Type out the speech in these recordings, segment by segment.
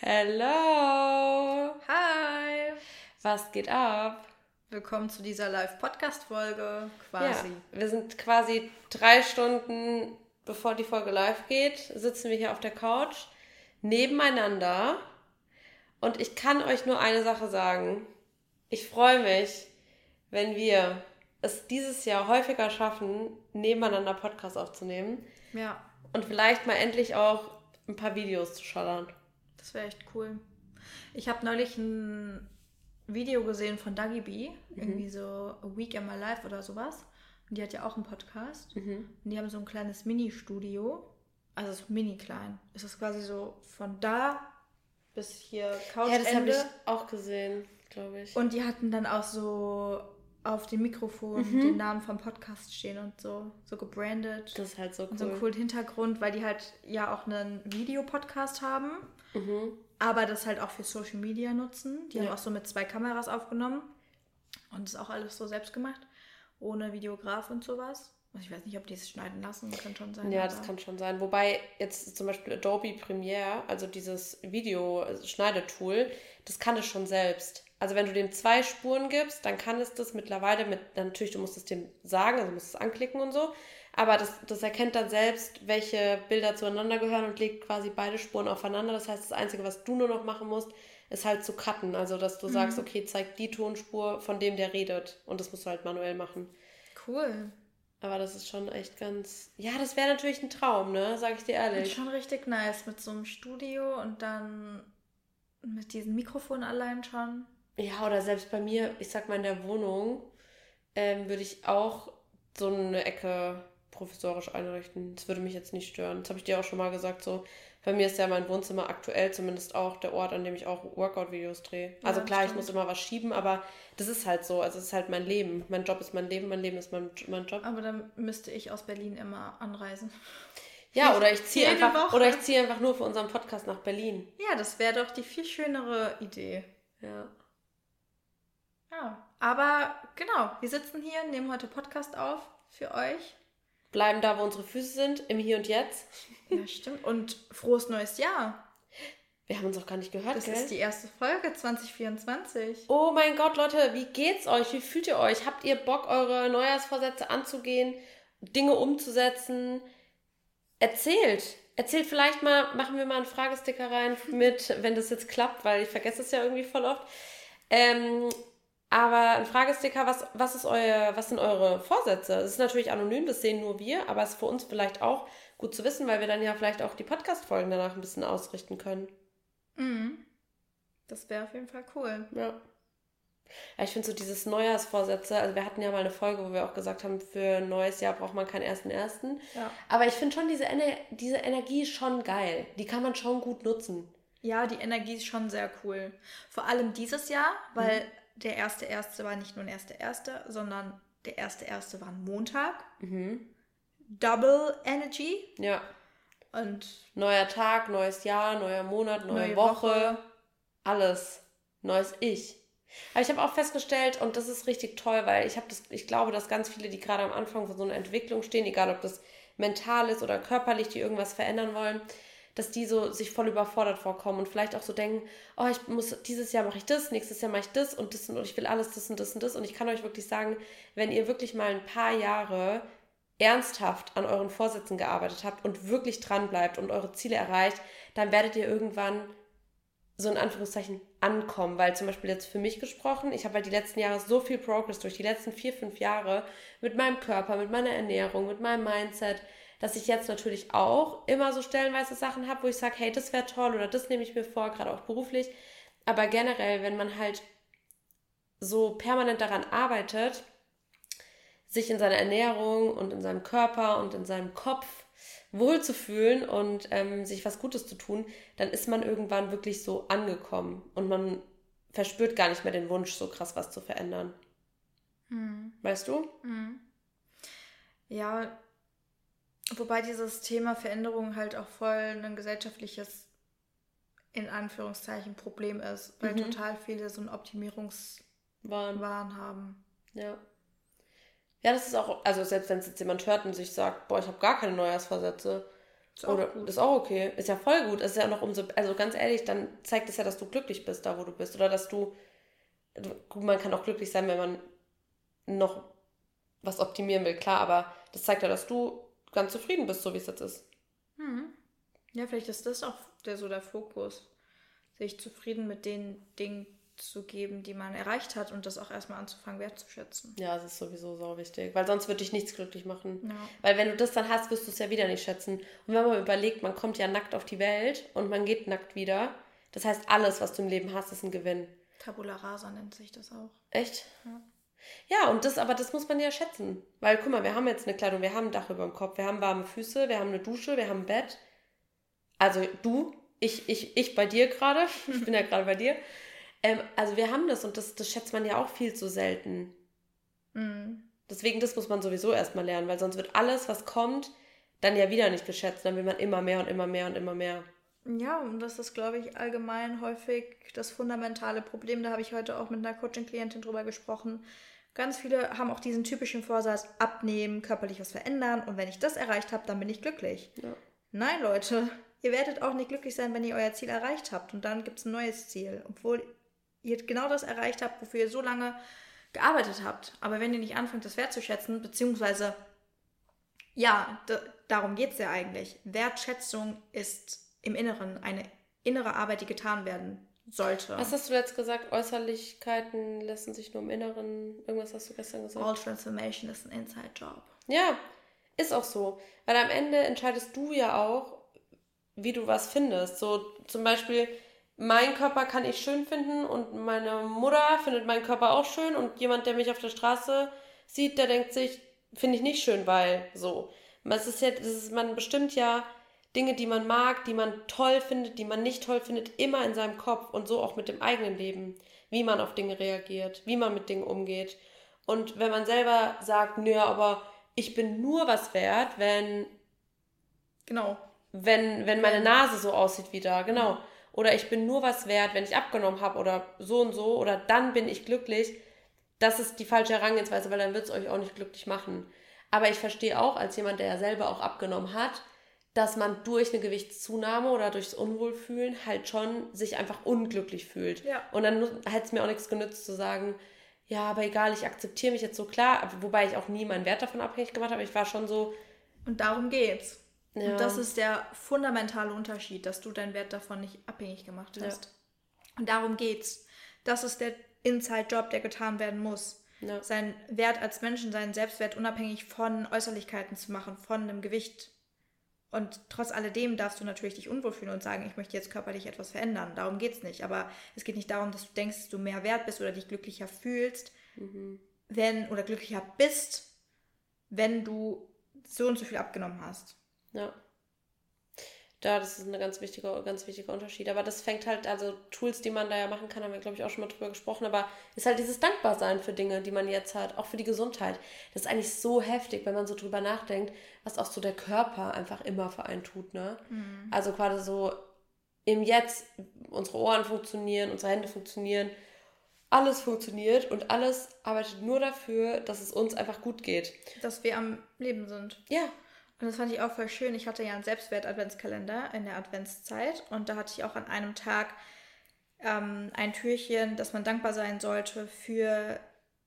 Hello! Hi! Was geht ab? Willkommen zu dieser Live-Podcast-Folge quasi. Ja, wir sind quasi drei Stunden, bevor die Folge live geht, sitzen wir hier auf der Couch nebeneinander und ich kann euch nur eine Sache sagen. Ich freue mich, wenn wir es dieses Jahr häufiger schaffen, nebeneinander Podcasts aufzunehmen. Ja. Und vielleicht mal endlich auch ein paar Videos zu schallern. Das wäre echt cool. Ich habe neulich ein Video gesehen von Dagi B, mhm. irgendwie so A Week in My Life oder sowas. Und die hat ja auch einen Podcast. Mhm. Und die haben so ein kleines Mini-Studio. Also so mini klein. Es ist quasi so von da bis hier Couch. Ja, das habe ich auch gesehen, glaube ich. Und die hatten dann auch so auf dem Mikrofon mhm. den Namen vom Podcast stehen und so, so gebrandet. Das ist halt so cool. Und so einen coolen Hintergrund, weil die halt ja auch einen Videopodcast haben, mhm. aber das halt auch für Social Media nutzen. Die ja. haben auch so mit zwei Kameras aufgenommen und das ist auch alles so selbst gemacht, ohne Videograf und sowas. Also ich weiß nicht, ob die es schneiden lassen, das kann schon sein. Ja, das kann schon sein. Wobei jetzt zum Beispiel Adobe Premiere, also dieses Video-Schneidetool, das kann es schon selbst. Also wenn du dem zwei Spuren gibst, dann kann es das mittlerweile mit, natürlich, du musst es dem sagen, also du musst es anklicken und so, aber das, das erkennt dann selbst, welche Bilder zueinander gehören und legt quasi beide Spuren aufeinander. Das heißt, das Einzige, was du nur noch machen musst, ist halt zu cutten. Also, dass du mhm. sagst, okay, zeig die Tonspur von dem, der redet. Und das musst du halt manuell machen. Cool. Aber das ist schon echt ganz. Ja, das wäre natürlich ein Traum, ne? Sag ich dir ehrlich. Und schon richtig nice mit so einem Studio und dann mit diesem Mikrofon allein schon. Ja, oder selbst bei mir, ich sag mal in der Wohnung, ähm, würde ich auch so eine Ecke professorisch einrichten. Das würde mich jetzt nicht stören. Das habe ich dir auch schon mal gesagt. So, bei mir ist ja mein Wohnzimmer aktuell zumindest auch der Ort, an dem ich auch Workout-Videos drehe. Also ja, klar, stimmt. ich muss immer was schieben, aber das ist halt so. Also es ist halt mein Leben. Mein Job ist mein Leben, mein Leben ist mein, mein Job. Aber dann müsste ich aus Berlin immer anreisen. Ja, oder ich ziehe einfach, oder ich ziehe einfach nur für unseren Podcast nach Berlin. Ja, das wäre doch die viel schönere Idee. Ja. Ja, aber genau, wir sitzen hier, nehmen heute Podcast auf für euch. Bleiben da, wo unsere Füße sind, im Hier und Jetzt. Ja, stimmt. Und frohes neues Jahr. Wir haben uns auch gar nicht gehört, Das gell? ist die erste Folge 2024. Oh mein Gott, Leute, wie geht's euch? Wie fühlt ihr euch? Habt ihr Bock, eure Neujahrsvorsätze anzugehen, Dinge umzusetzen? Erzählt. Erzählt vielleicht mal, machen wir mal einen Fragesticker rein mit, wenn das jetzt klappt, weil ich vergesse es ja irgendwie voll oft. Ähm, aber ein Fragesticker, was, was, ist euer, was sind eure Vorsätze? Es ist natürlich anonym, das sehen nur wir, aber es ist für uns vielleicht auch gut zu wissen, weil wir dann ja vielleicht auch die Podcast-Folgen danach ein bisschen ausrichten können. Mhm. Das wäre auf jeden Fall cool. Ja. Ja, ich finde so dieses Neujahrsvorsätze, also wir hatten ja mal eine Folge, wo wir auch gesagt haben, für ein neues Jahr braucht man keinen ersten ersten. Ja. Aber ich finde schon diese, Ener diese Energie schon geil. Die kann man schon gut nutzen. Ja, die Energie ist schon sehr cool. Vor allem dieses Jahr, weil mhm der erste erste war nicht nur ein erster erste, sondern der erste erste war ein Montag. Mhm. Double Energy. Ja. Und neuer Tag, neues Jahr, neuer Monat, neue, neue Woche, Woche, alles, neues Ich. Aber ich habe auch festgestellt, und das ist richtig toll, weil ich habe das, ich glaube, dass ganz viele, die gerade am Anfang von so einer Entwicklung stehen, egal ob das mental ist oder körperlich, die irgendwas verändern wollen, dass die so sich voll überfordert vorkommen und vielleicht auch so denken, oh, ich muss, dieses Jahr mache ich das, nächstes Jahr mache ich das und das und ich will alles das und das und das. Und ich kann euch wirklich sagen, wenn ihr wirklich mal ein paar Jahre ernsthaft an euren Vorsätzen gearbeitet habt und wirklich dran bleibt und eure Ziele erreicht, dann werdet ihr irgendwann so in Anführungszeichen ankommen, weil zum Beispiel jetzt für mich gesprochen, ich habe halt die letzten Jahre so viel Progress durch die letzten vier, fünf Jahre mit meinem Körper, mit meiner Ernährung, mit meinem Mindset, dass ich jetzt natürlich auch immer so stellenweise Sachen habe, wo ich sage, hey, das wäre toll oder das nehme ich mir vor, gerade auch beruflich. Aber generell, wenn man halt so permanent daran arbeitet, sich in seiner Ernährung und in seinem Körper und in seinem Kopf wohlzufühlen und ähm, sich was Gutes zu tun, dann ist man irgendwann wirklich so angekommen und man verspürt gar nicht mehr den Wunsch, so krass was zu verändern. Hm. Weißt du? Hm. Ja, Wobei dieses Thema Veränderung halt auch voll ein gesellschaftliches, in Anführungszeichen, Problem ist, weil mhm. total viele so einen Optimierungswahn Wahn haben. Ja. Ja, das ist auch, also selbst wenn es jetzt jemand hört und sich sagt, boah, ich habe gar keine Neujahrsvorsätze, Ist auch Oder gut. ist auch okay. Ist ja voll gut. Ist ja noch umso, also ganz ehrlich, dann zeigt es ja, dass du glücklich bist, da wo du bist. Oder dass du, man kann auch glücklich sein, wenn man noch was optimieren will, klar, aber das zeigt ja, dass du ganz zufrieden bist, so wie es jetzt ist. Mhm. Ja, vielleicht ist das auch der, so der Fokus. Sich zufrieden mit den Dingen zu geben, die man erreicht hat und das auch erstmal anzufangen wertzuschätzen. Ja, das ist sowieso so wichtig, weil sonst würde dich nichts glücklich machen. Ja. Weil wenn du das dann hast, wirst du es ja wieder nicht schätzen. Und wenn man überlegt, man kommt ja nackt auf die Welt und man geht nackt wieder, das heißt, alles, was du im Leben hast, ist ein Gewinn. Tabula rasa nennt sich das auch. Echt? Ja. Ja, und das, aber das muss man ja schätzen. Weil, guck mal, wir haben jetzt eine Kleidung, wir haben ein Dach über dem Kopf, wir haben warme Füße, wir haben eine Dusche, wir haben ein Bett. Also du, ich, ich, ich bei dir gerade, ich bin ja gerade bei dir. Ähm, also wir haben das und das, das schätzt man ja auch viel zu selten. Mhm. Deswegen, das muss man sowieso erstmal lernen, weil sonst wird alles, was kommt, dann ja wieder nicht geschätzt. Dann will man immer mehr und immer mehr und immer mehr. Ja, und das ist, glaube ich, allgemein häufig das fundamentale Problem. Da habe ich heute auch mit einer Coaching-Klientin drüber gesprochen. Ganz viele haben auch diesen typischen Vorsatz, abnehmen, körperlich was verändern und wenn ich das erreicht habe, dann bin ich glücklich. Ja. Nein, Leute, ihr werdet auch nicht glücklich sein, wenn ihr euer Ziel erreicht habt und dann gibt es ein neues Ziel, obwohl ihr genau das erreicht habt, wofür ihr so lange gearbeitet habt. Aber wenn ihr nicht anfangt, das wertzuschätzen, beziehungsweise, ja, darum geht es ja eigentlich. Wertschätzung ist im Inneren eine innere Arbeit, die getan werden sollte. Was hast du jetzt gesagt? Äußerlichkeiten lassen sich nur im Inneren. Irgendwas hast du gestern gesagt. All transformation is an inside job. Ja, ist auch so. Weil am Ende entscheidest du ja auch, wie du was findest. So zum Beispiel, mein Körper kann ich schön finden und meine Mutter findet meinen Körper auch schön und jemand, der mich auf der Straße sieht, der denkt sich, finde ich nicht schön, weil so. Es ist ja, das ist, man bestimmt ja Dinge, die man mag, die man toll findet, die man nicht toll findet, immer in seinem Kopf und so auch mit dem eigenen Leben, wie man auf Dinge reagiert, wie man mit Dingen umgeht. Und wenn man selber sagt, nö, aber ich bin nur was wert, wenn genau, wenn wenn meine Nase so aussieht wie da, genau. Oder ich bin nur was wert, wenn ich abgenommen habe oder so und so oder dann bin ich glücklich. Das ist die falsche Herangehensweise, weil dann wird es euch auch nicht glücklich machen. Aber ich verstehe auch als jemand, der ja selber auch abgenommen hat, dass man durch eine Gewichtszunahme oder durchs Unwohlfühlen halt schon sich einfach unglücklich fühlt. Ja. Und dann hätte es mir auch nichts genützt zu sagen, ja, aber egal, ich akzeptiere mich jetzt so klar, wobei ich auch nie meinen Wert davon abhängig gemacht habe. Ich war schon so. Und darum geht's. Ja. Und das ist der fundamentale Unterschied, dass du deinen Wert davon nicht abhängig gemacht hast. Ja. Und darum geht's. Das ist der Inside-Job, der getan werden muss. Ja. Seinen Wert als Menschen, seinen Selbstwert unabhängig von Äußerlichkeiten zu machen, von einem Gewicht und trotz alledem darfst du natürlich dich unwohl fühlen und sagen, ich möchte jetzt körperlich etwas verändern. Darum geht es nicht. Aber es geht nicht darum, dass du denkst, dass du mehr wert bist oder dich glücklicher fühlst, mhm. wenn oder glücklicher bist, wenn du so und so viel abgenommen hast. Ja. Ja, das ist ein ganz wichtiger, ganz wichtiger Unterschied. Aber das fängt halt, also Tools, die man da ja machen kann, haben wir, glaube ich, auch schon mal drüber gesprochen, aber ist halt dieses Dankbarsein für Dinge, die man jetzt hat, auch für die Gesundheit. Das ist eigentlich so heftig, wenn man so drüber nachdenkt, was auch so der Körper einfach immer für einen tut, ne? Mhm. Also gerade so im Jetzt, unsere Ohren funktionieren, unsere Hände funktionieren, alles funktioniert und alles arbeitet nur dafür, dass es uns einfach gut geht. Dass wir am Leben sind. Ja, und das fand ich auch voll schön. Ich hatte ja einen Selbstwert-Adventskalender in der Adventszeit und da hatte ich auch an einem Tag ähm, ein Türchen, dass man dankbar sein sollte für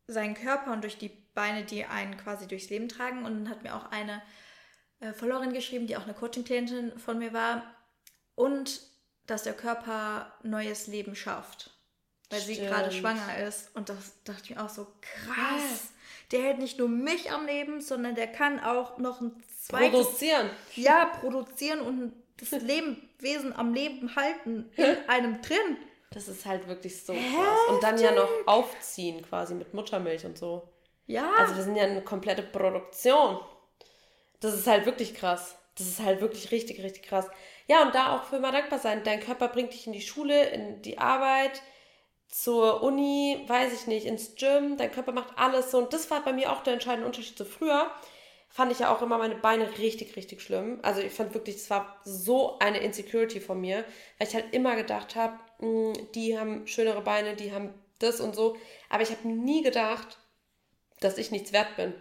seinen Körper und durch die Beine, die einen quasi durchs Leben tragen. Und dann hat mir auch eine äh, Followerin geschrieben, die auch eine Coaching-Klientin von mir war. Und dass der Körper neues Leben schafft, weil Stimmt. sie gerade schwanger ist. Und das dachte ich mir auch so krass. Der hält nicht nur mich am Leben, sondern der kann auch noch ein zweites... Produzieren. Ja, produzieren und das Lebewesen am Leben halten in einem drin. Das ist halt wirklich so Heftig. krass. Und dann ja noch aufziehen quasi mit Muttermilch und so. Ja. Also wir sind ja eine komplette Produktion. Das ist halt wirklich krass. Das ist halt wirklich richtig, richtig krass. Ja, und da auch für immer dankbar sein. Dein Körper bringt dich in die Schule, in die Arbeit, zur Uni, weiß ich nicht, ins Gym. Dein Körper macht alles so. Und das war bei mir auch der entscheidende Unterschied zu früher fand ich ja auch immer meine Beine richtig, richtig schlimm. Also ich fand wirklich, das war so eine Insecurity von mir, weil ich halt immer gedacht habe, hm, die haben schönere Beine, die haben das und so. Aber ich habe nie gedacht, dass ich nichts wert bin.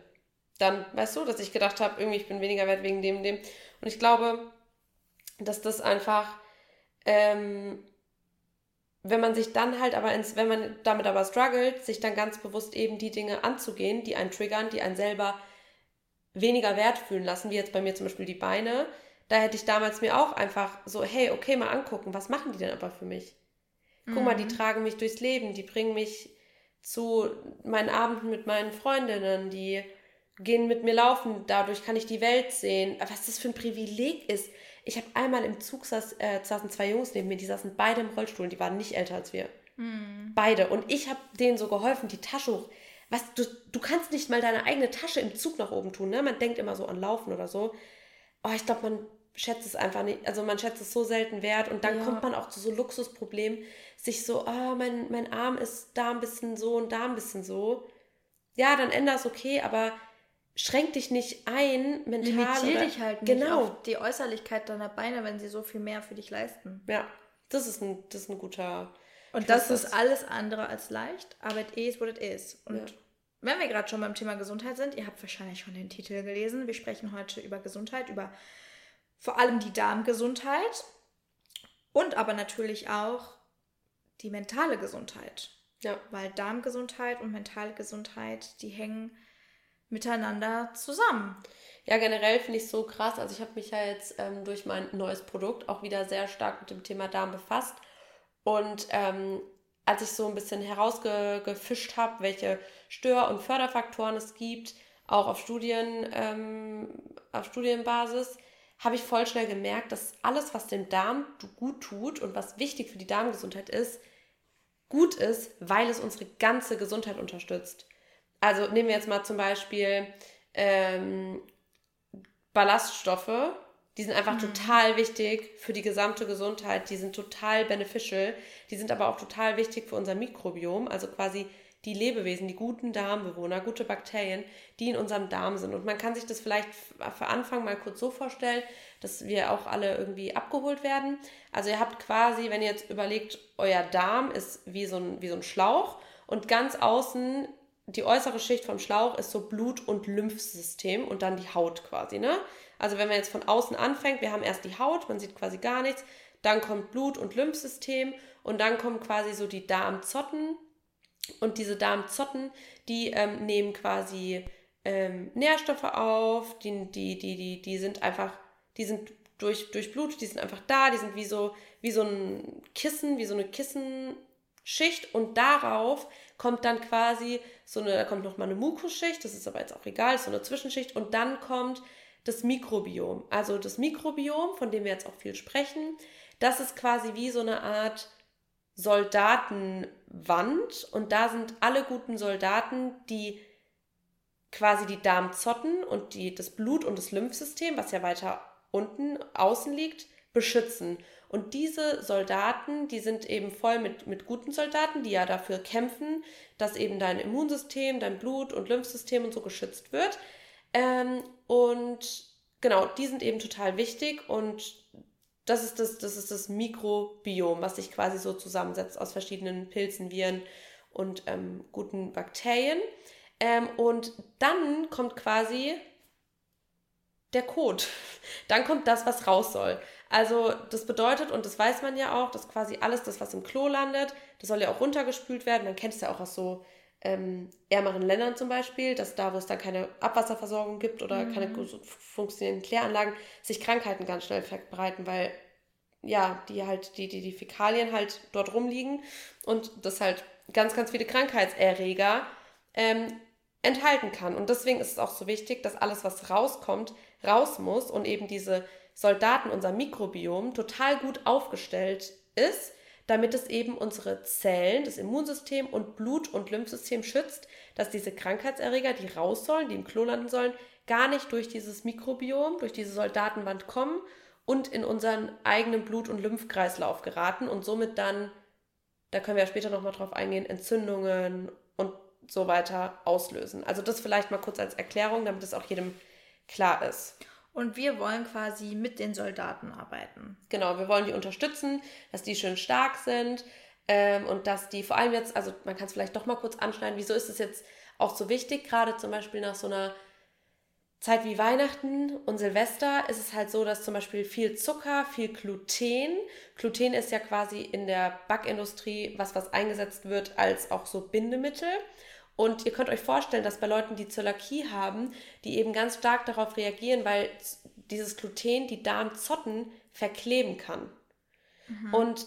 Dann, weißt du, dass ich gedacht habe, irgendwie ich bin weniger wert wegen dem, dem. Und ich glaube, dass das einfach, ähm, wenn man sich dann halt aber ins, wenn man damit aber struggelt, sich dann ganz bewusst eben die Dinge anzugehen, die einen triggern, die einen selber weniger wert fühlen lassen, wie jetzt bei mir zum Beispiel die Beine, da hätte ich damals mir auch einfach so, hey, okay, mal angucken, was machen die denn aber für mich? Guck mhm. mal, die mhm. tragen mich durchs Leben, die bringen mich zu meinen Abenden mit meinen Freundinnen, die gehen mit mir laufen, dadurch kann ich die Welt sehen. Was das für ein Privileg ist. Ich habe einmal im Zug saß, äh, saßen zwei Jungs neben mir, die saßen beide im Rollstuhl und die waren nicht älter als wir. Mhm. Beide. Und ich habe denen so geholfen, die Tasche hoch. Was, du, du kannst nicht mal deine eigene Tasche im Zug nach oben tun, ne? Man denkt immer so an Laufen oder so. Oh, ich glaube, man schätzt es einfach nicht, also man schätzt es so selten wert und dann ja. kommt man auch zu so Luxusproblemen, sich so, oh, mein, mein Arm ist da ein bisschen so und da ein bisschen so. Ja, dann änder es okay, aber schränk dich nicht ein, mental. Limitier dich halt nicht genau. auf die Äußerlichkeit deiner Beine, wenn sie so viel mehr für dich leisten. Ja, das ist ein, das ist ein guter. Und das ist alles andere als leicht, aber it is what it is. Und ja. wenn wir gerade schon beim Thema Gesundheit sind, ihr habt wahrscheinlich schon den Titel gelesen, wir sprechen heute über Gesundheit, über vor allem die Darmgesundheit und aber natürlich auch die mentale Gesundheit. Ja. Weil Darmgesundheit und mentale Gesundheit, die hängen miteinander zusammen. Ja, generell finde ich es so krass. Also ich habe mich ja jetzt ähm, durch mein neues Produkt auch wieder sehr stark mit dem Thema Darm befasst. Und ähm, als ich so ein bisschen herausgefischt habe, welche Stör- und Förderfaktoren es gibt, auch auf Studien, ähm, auf Studienbasis, habe ich voll schnell gemerkt, dass alles, was dem Darm gut tut und was wichtig für die Darmgesundheit ist, gut ist, weil es unsere ganze Gesundheit unterstützt. Also nehmen wir jetzt mal zum Beispiel ähm, Ballaststoffe, die sind einfach mhm. total wichtig für die gesamte Gesundheit, die sind total beneficial, die sind aber auch total wichtig für unser Mikrobiom, also quasi die Lebewesen, die guten Darmbewohner, gute Bakterien, die in unserem Darm sind. Und man kann sich das vielleicht für Anfang mal kurz so vorstellen, dass wir auch alle irgendwie abgeholt werden. Also ihr habt quasi, wenn ihr jetzt überlegt, euer Darm ist wie so ein, wie so ein Schlauch und ganz außen die äußere Schicht vom Schlauch ist so Blut- und Lymphsystem und dann die Haut quasi, ne? Also wenn man jetzt von außen anfängt, wir haben erst die Haut, man sieht quasi gar nichts, dann kommt Blut- und Lymphsystem und dann kommen quasi so die Darmzotten und diese Darmzotten, die ähm, nehmen quasi ähm, Nährstoffe auf, die, die, die, die, die sind einfach, die sind durch, Blut, die sind einfach da, die sind wie so, wie so ein Kissen, wie so eine Kissenschicht und darauf kommt dann quasi so eine, da kommt nochmal eine Mukusschicht, das ist aber jetzt auch egal, so eine Zwischenschicht und dann kommt das Mikrobiom. Also das Mikrobiom, von dem wir jetzt auch viel sprechen, das ist quasi wie so eine Art Soldatenwand und da sind alle guten Soldaten, die quasi die Darmzotten und die, das Blut- und das Lymphsystem, was ja weiter unten außen liegt, beschützen. Und diese Soldaten, die sind eben voll mit, mit guten Soldaten, die ja dafür kämpfen, dass eben dein Immunsystem, dein Blut- und Lymphsystem und so geschützt wird. Ähm, und genau, die sind eben total wichtig und das ist das, das ist das Mikrobiom, was sich quasi so zusammensetzt aus verschiedenen Pilzen, Viren und ähm, guten Bakterien. Ähm, und dann kommt quasi der Code. Dann kommt das, was raus soll. Also das bedeutet, und das weiß man ja auch, dass quasi alles das, was im Klo landet, das soll ja auch runtergespült werden. Dann kennst du ja auch aus so ähm, ärmeren Ländern zum Beispiel, dass da, wo es dann keine Abwasserversorgung gibt oder mhm. keine funktionierenden Kläranlagen, sich Krankheiten ganz schnell verbreiten, weil ja, die halt, die, die, die Fäkalien halt dort rumliegen und das halt ganz, ganz viele Krankheitserreger ähm, enthalten kann. Und deswegen ist es auch so wichtig, dass alles, was rauskommt, raus muss und eben diese Soldaten, unser Mikrobiom, total gut aufgestellt ist, damit es eben unsere Zellen, das Immunsystem und Blut- und Lymphsystem schützt, dass diese Krankheitserreger, die raus sollen, die im Klo landen sollen, gar nicht durch dieses Mikrobiom, durch diese Soldatenwand kommen und in unseren eigenen Blut- und Lymphkreislauf geraten und somit dann, da können wir ja später nochmal drauf eingehen, Entzündungen und so weiter auslösen. Also das vielleicht mal kurz als Erklärung, damit es auch jedem klar ist. Und wir wollen quasi mit den Soldaten arbeiten. Genau, wir wollen die unterstützen, dass die schön stark sind ähm, und dass die vor allem jetzt, also man kann es vielleicht doch mal kurz anschneiden, wieso ist es jetzt auch so wichtig, gerade zum Beispiel nach so einer Zeit wie Weihnachten und Silvester ist es halt so, dass zum Beispiel viel Zucker, viel Gluten, Gluten ist ja quasi in der Backindustrie was, was eingesetzt wird als auch so Bindemittel. Und ihr könnt euch vorstellen, dass bei Leuten, die Zöliakie haben, die eben ganz stark darauf reagieren, weil dieses Gluten die Darmzotten verkleben kann. Mhm. Und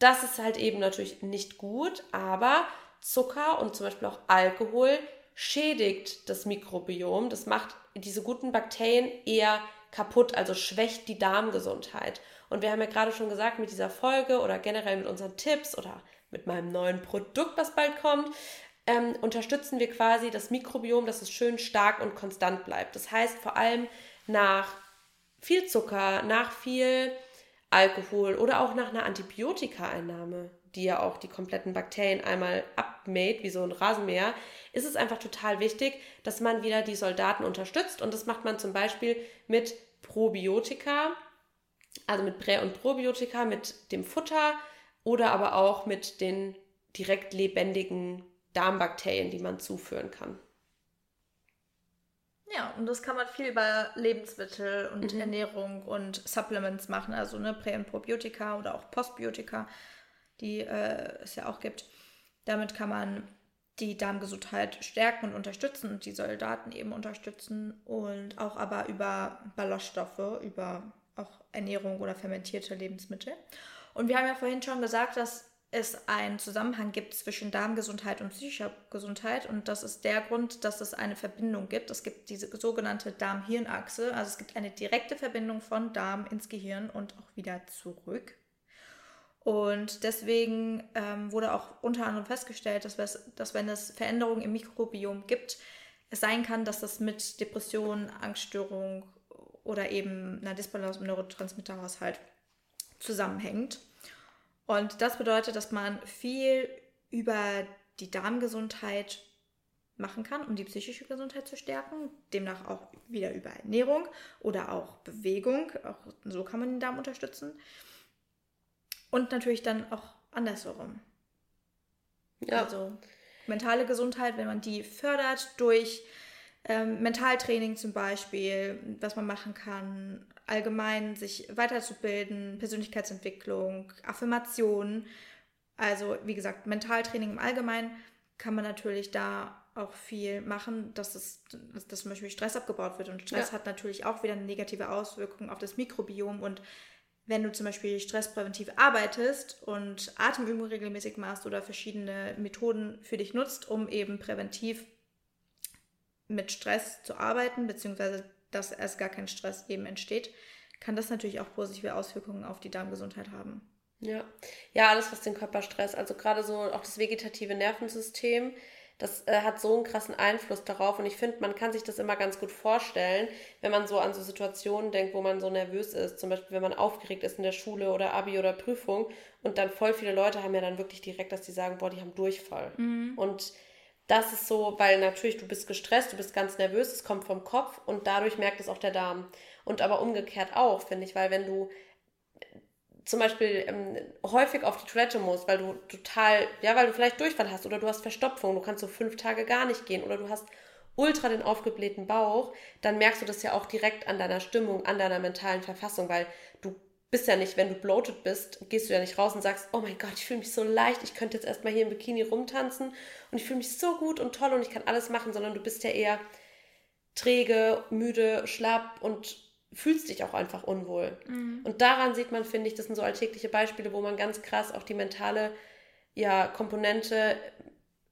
das ist halt eben natürlich nicht gut, aber Zucker und zum Beispiel auch Alkohol schädigt das Mikrobiom. Das macht diese guten Bakterien eher kaputt, also schwächt die Darmgesundheit. Und wir haben ja gerade schon gesagt, mit dieser Folge oder generell mit unseren Tipps oder mit meinem neuen Produkt, was bald kommt, ähm, unterstützen wir quasi das Mikrobiom, dass es schön stark und konstant bleibt. Das heißt vor allem nach viel Zucker, nach viel Alkohol oder auch nach einer Antibiotikaeinnahme, die ja auch die kompletten Bakterien einmal abmäht, wie so ein Rasenmäher, ist es einfach total wichtig, dass man wieder die Soldaten unterstützt. Und das macht man zum Beispiel mit Probiotika, also mit Prä- und Probiotika, mit dem Futter oder aber auch mit den direkt lebendigen Darmbakterien, die man zuführen kann. Ja, und das kann man viel über Lebensmittel und mhm. Ernährung und Supplements machen, also ne, Prä- und Probiotika oder auch Postbiotika, die äh, es ja auch gibt. Damit kann man die Darmgesundheit stärken und unterstützen und die Soldaten eben unterstützen und auch aber über Ballaststoffe, über auch Ernährung oder fermentierte Lebensmittel. Und wir haben ja vorhin schon gesagt, dass es einen Zusammenhang gibt zwischen Darmgesundheit und psychischer Gesundheit. Und das ist der Grund, dass es eine Verbindung gibt. Es gibt diese sogenannte Darm-Hirn-Achse. Also es gibt eine direkte Verbindung von Darm ins Gehirn und auch wieder zurück. Und deswegen ähm, wurde auch unter anderem festgestellt, dass, dass wenn es Veränderungen im Mikrobiom gibt, es sein kann, dass das mit Depressionen, Angststörungen oder eben einer Disbalance im Neurotransmitterhaushalt zusammenhängt. Und das bedeutet, dass man viel über die Darmgesundheit machen kann, um die psychische Gesundheit zu stärken. Demnach auch wieder über Ernährung oder auch Bewegung. Auch so kann man den Darm unterstützen. Und natürlich dann auch andersherum. Ja. Also mentale Gesundheit, wenn man die fördert durch ähm, Mentaltraining zum Beispiel, was man machen kann, allgemein sich weiterzubilden, Persönlichkeitsentwicklung, Affirmationen. Also wie gesagt, Mentaltraining im Allgemeinen kann man natürlich da auch viel machen, dass, es, dass zum Beispiel Stress abgebaut wird. Und Stress ja. hat natürlich auch wieder eine negative Auswirkung auf das Mikrobiom. Und wenn du zum Beispiel stresspräventiv arbeitest und Atemübungen regelmäßig machst oder verschiedene Methoden für dich nutzt, um eben präventiv mit Stress zu arbeiten, beziehungsweise dass erst gar kein Stress eben entsteht, kann das natürlich auch positive Auswirkungen auf die Darmgesundheit haben. Ja, ja, alles, was den Körper stresst, also gerade so auch das vegetative Nervensystem, das äh, hat so einen krassen Einfluss darauf und ich finde, man kann sich das immer ganz gut vorstellen, wenn man so an so Situationen denkt, wo man so nervös ist, zum Beispiel wenn man aufgeregt ist in der Schule oder Abi oder Prüfung und dann voll viele Leute haben ja dann wirklich direkt, dass die sagen, boah, die haben Durchfall. Mhm. Und das ist so, weil natürlich du bist gestresst, du bist ganz nervös, es kommt vom Kopf und dadurch merkt es auch der Darm. Und aber umgekehrt auch, finde ich, weil wenn du zum Beispiel ähm, häufig auf die Toilette musst, weil du total, ja, weil du vielleicht Durchfall hast oder du hast Verstopfung, du kannst so fünf Tage gar nicht gehen oder du hast ultra den aufgeblähten Bauch, dann merkst du das ja auch direkt an deiner Stimmung, an deiner mentalen Verfassung, weil du bist ja nicht, wenn du bloated bist, gehst du ja nicht raus und sagst, oh mein Gott, ich fühle mich so leicht, ich könnte jetzt erstmal hier im Bikini rumtanzen und ich fühle mich so gut und toll und ich kann alles machen, sondern du bist ja eher träge, müde, schlapp und fühlst dich auch einfach unwohl. Mhm. Und daran sieht man, finde ich, das sind so alltägliche Beispiele, wo man ganz krass auch die mentale ja, Komponente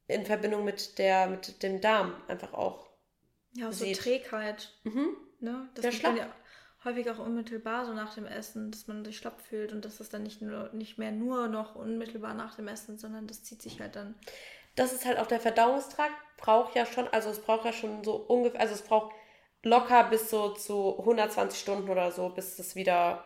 in Verbindung mit, der, mit dem Darm einfach auch ja, so Trägheit. Mhm. Ne? Das der Schlapp. Ja häufig auch unmittelbar so nach dem Essen, dass man sich schlapp fühlt und dass es dann nicht, nur, nicht mehr nur noch unmittelbar nach dem Essen, sondern das zieht sich halt dann. Das ist halt auch der Verdauungstrakt, braucht ja schon, also es braucht ja schon so ungefähr, also es braucht locker bis so zu 120 Stunden oder so, bis es wieder